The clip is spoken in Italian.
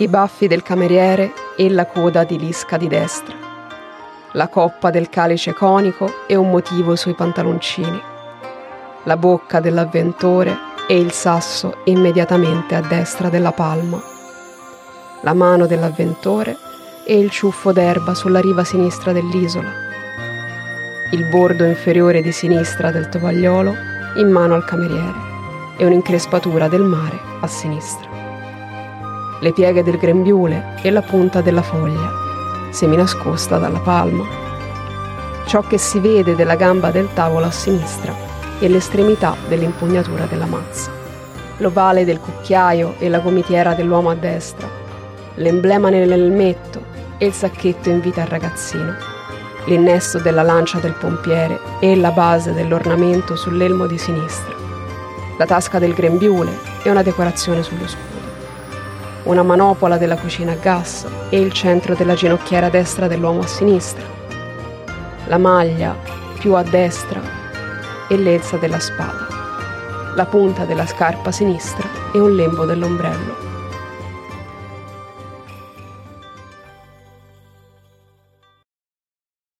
i baffi del cameriere e la coda di lisca di destra, la coppa del calice conico e un motivo sui pantaloncini, la bocca dell'avventore e il sasso immediatamente a destra della palma, la mano dell'avventore e il ciuffo d'erba sulla riva sinistra dell'isola, il bordo inferiore di sinistra del tovagliolo in mano al cameriere e un'increspatura del mare a sinistra. Le pieghe del grembiule e la punta della foglia, seminascosta dalla palma. Ciò che si vede della gamba del tavolo a sinistra e l'estremità dell'impugnatura della mazza. L'ovale del cucchiaio e la gomitiera dell'uomo a destra. L'emblema nell'elmetto e il sacchetto invita al ragazzino, l'innesto della lancia del pompiere e la base dell'ornamento sull'elmo di sinistra, la tasca del grembiule e una decorazione sullo scudo, una manopola della cucina a gas e il centro della ginocchiera destra dell'uomo a sinistra, la maglia più a destra e l'elsa della spada, la punta della scarpa sinistra e un lembo dell'ombrello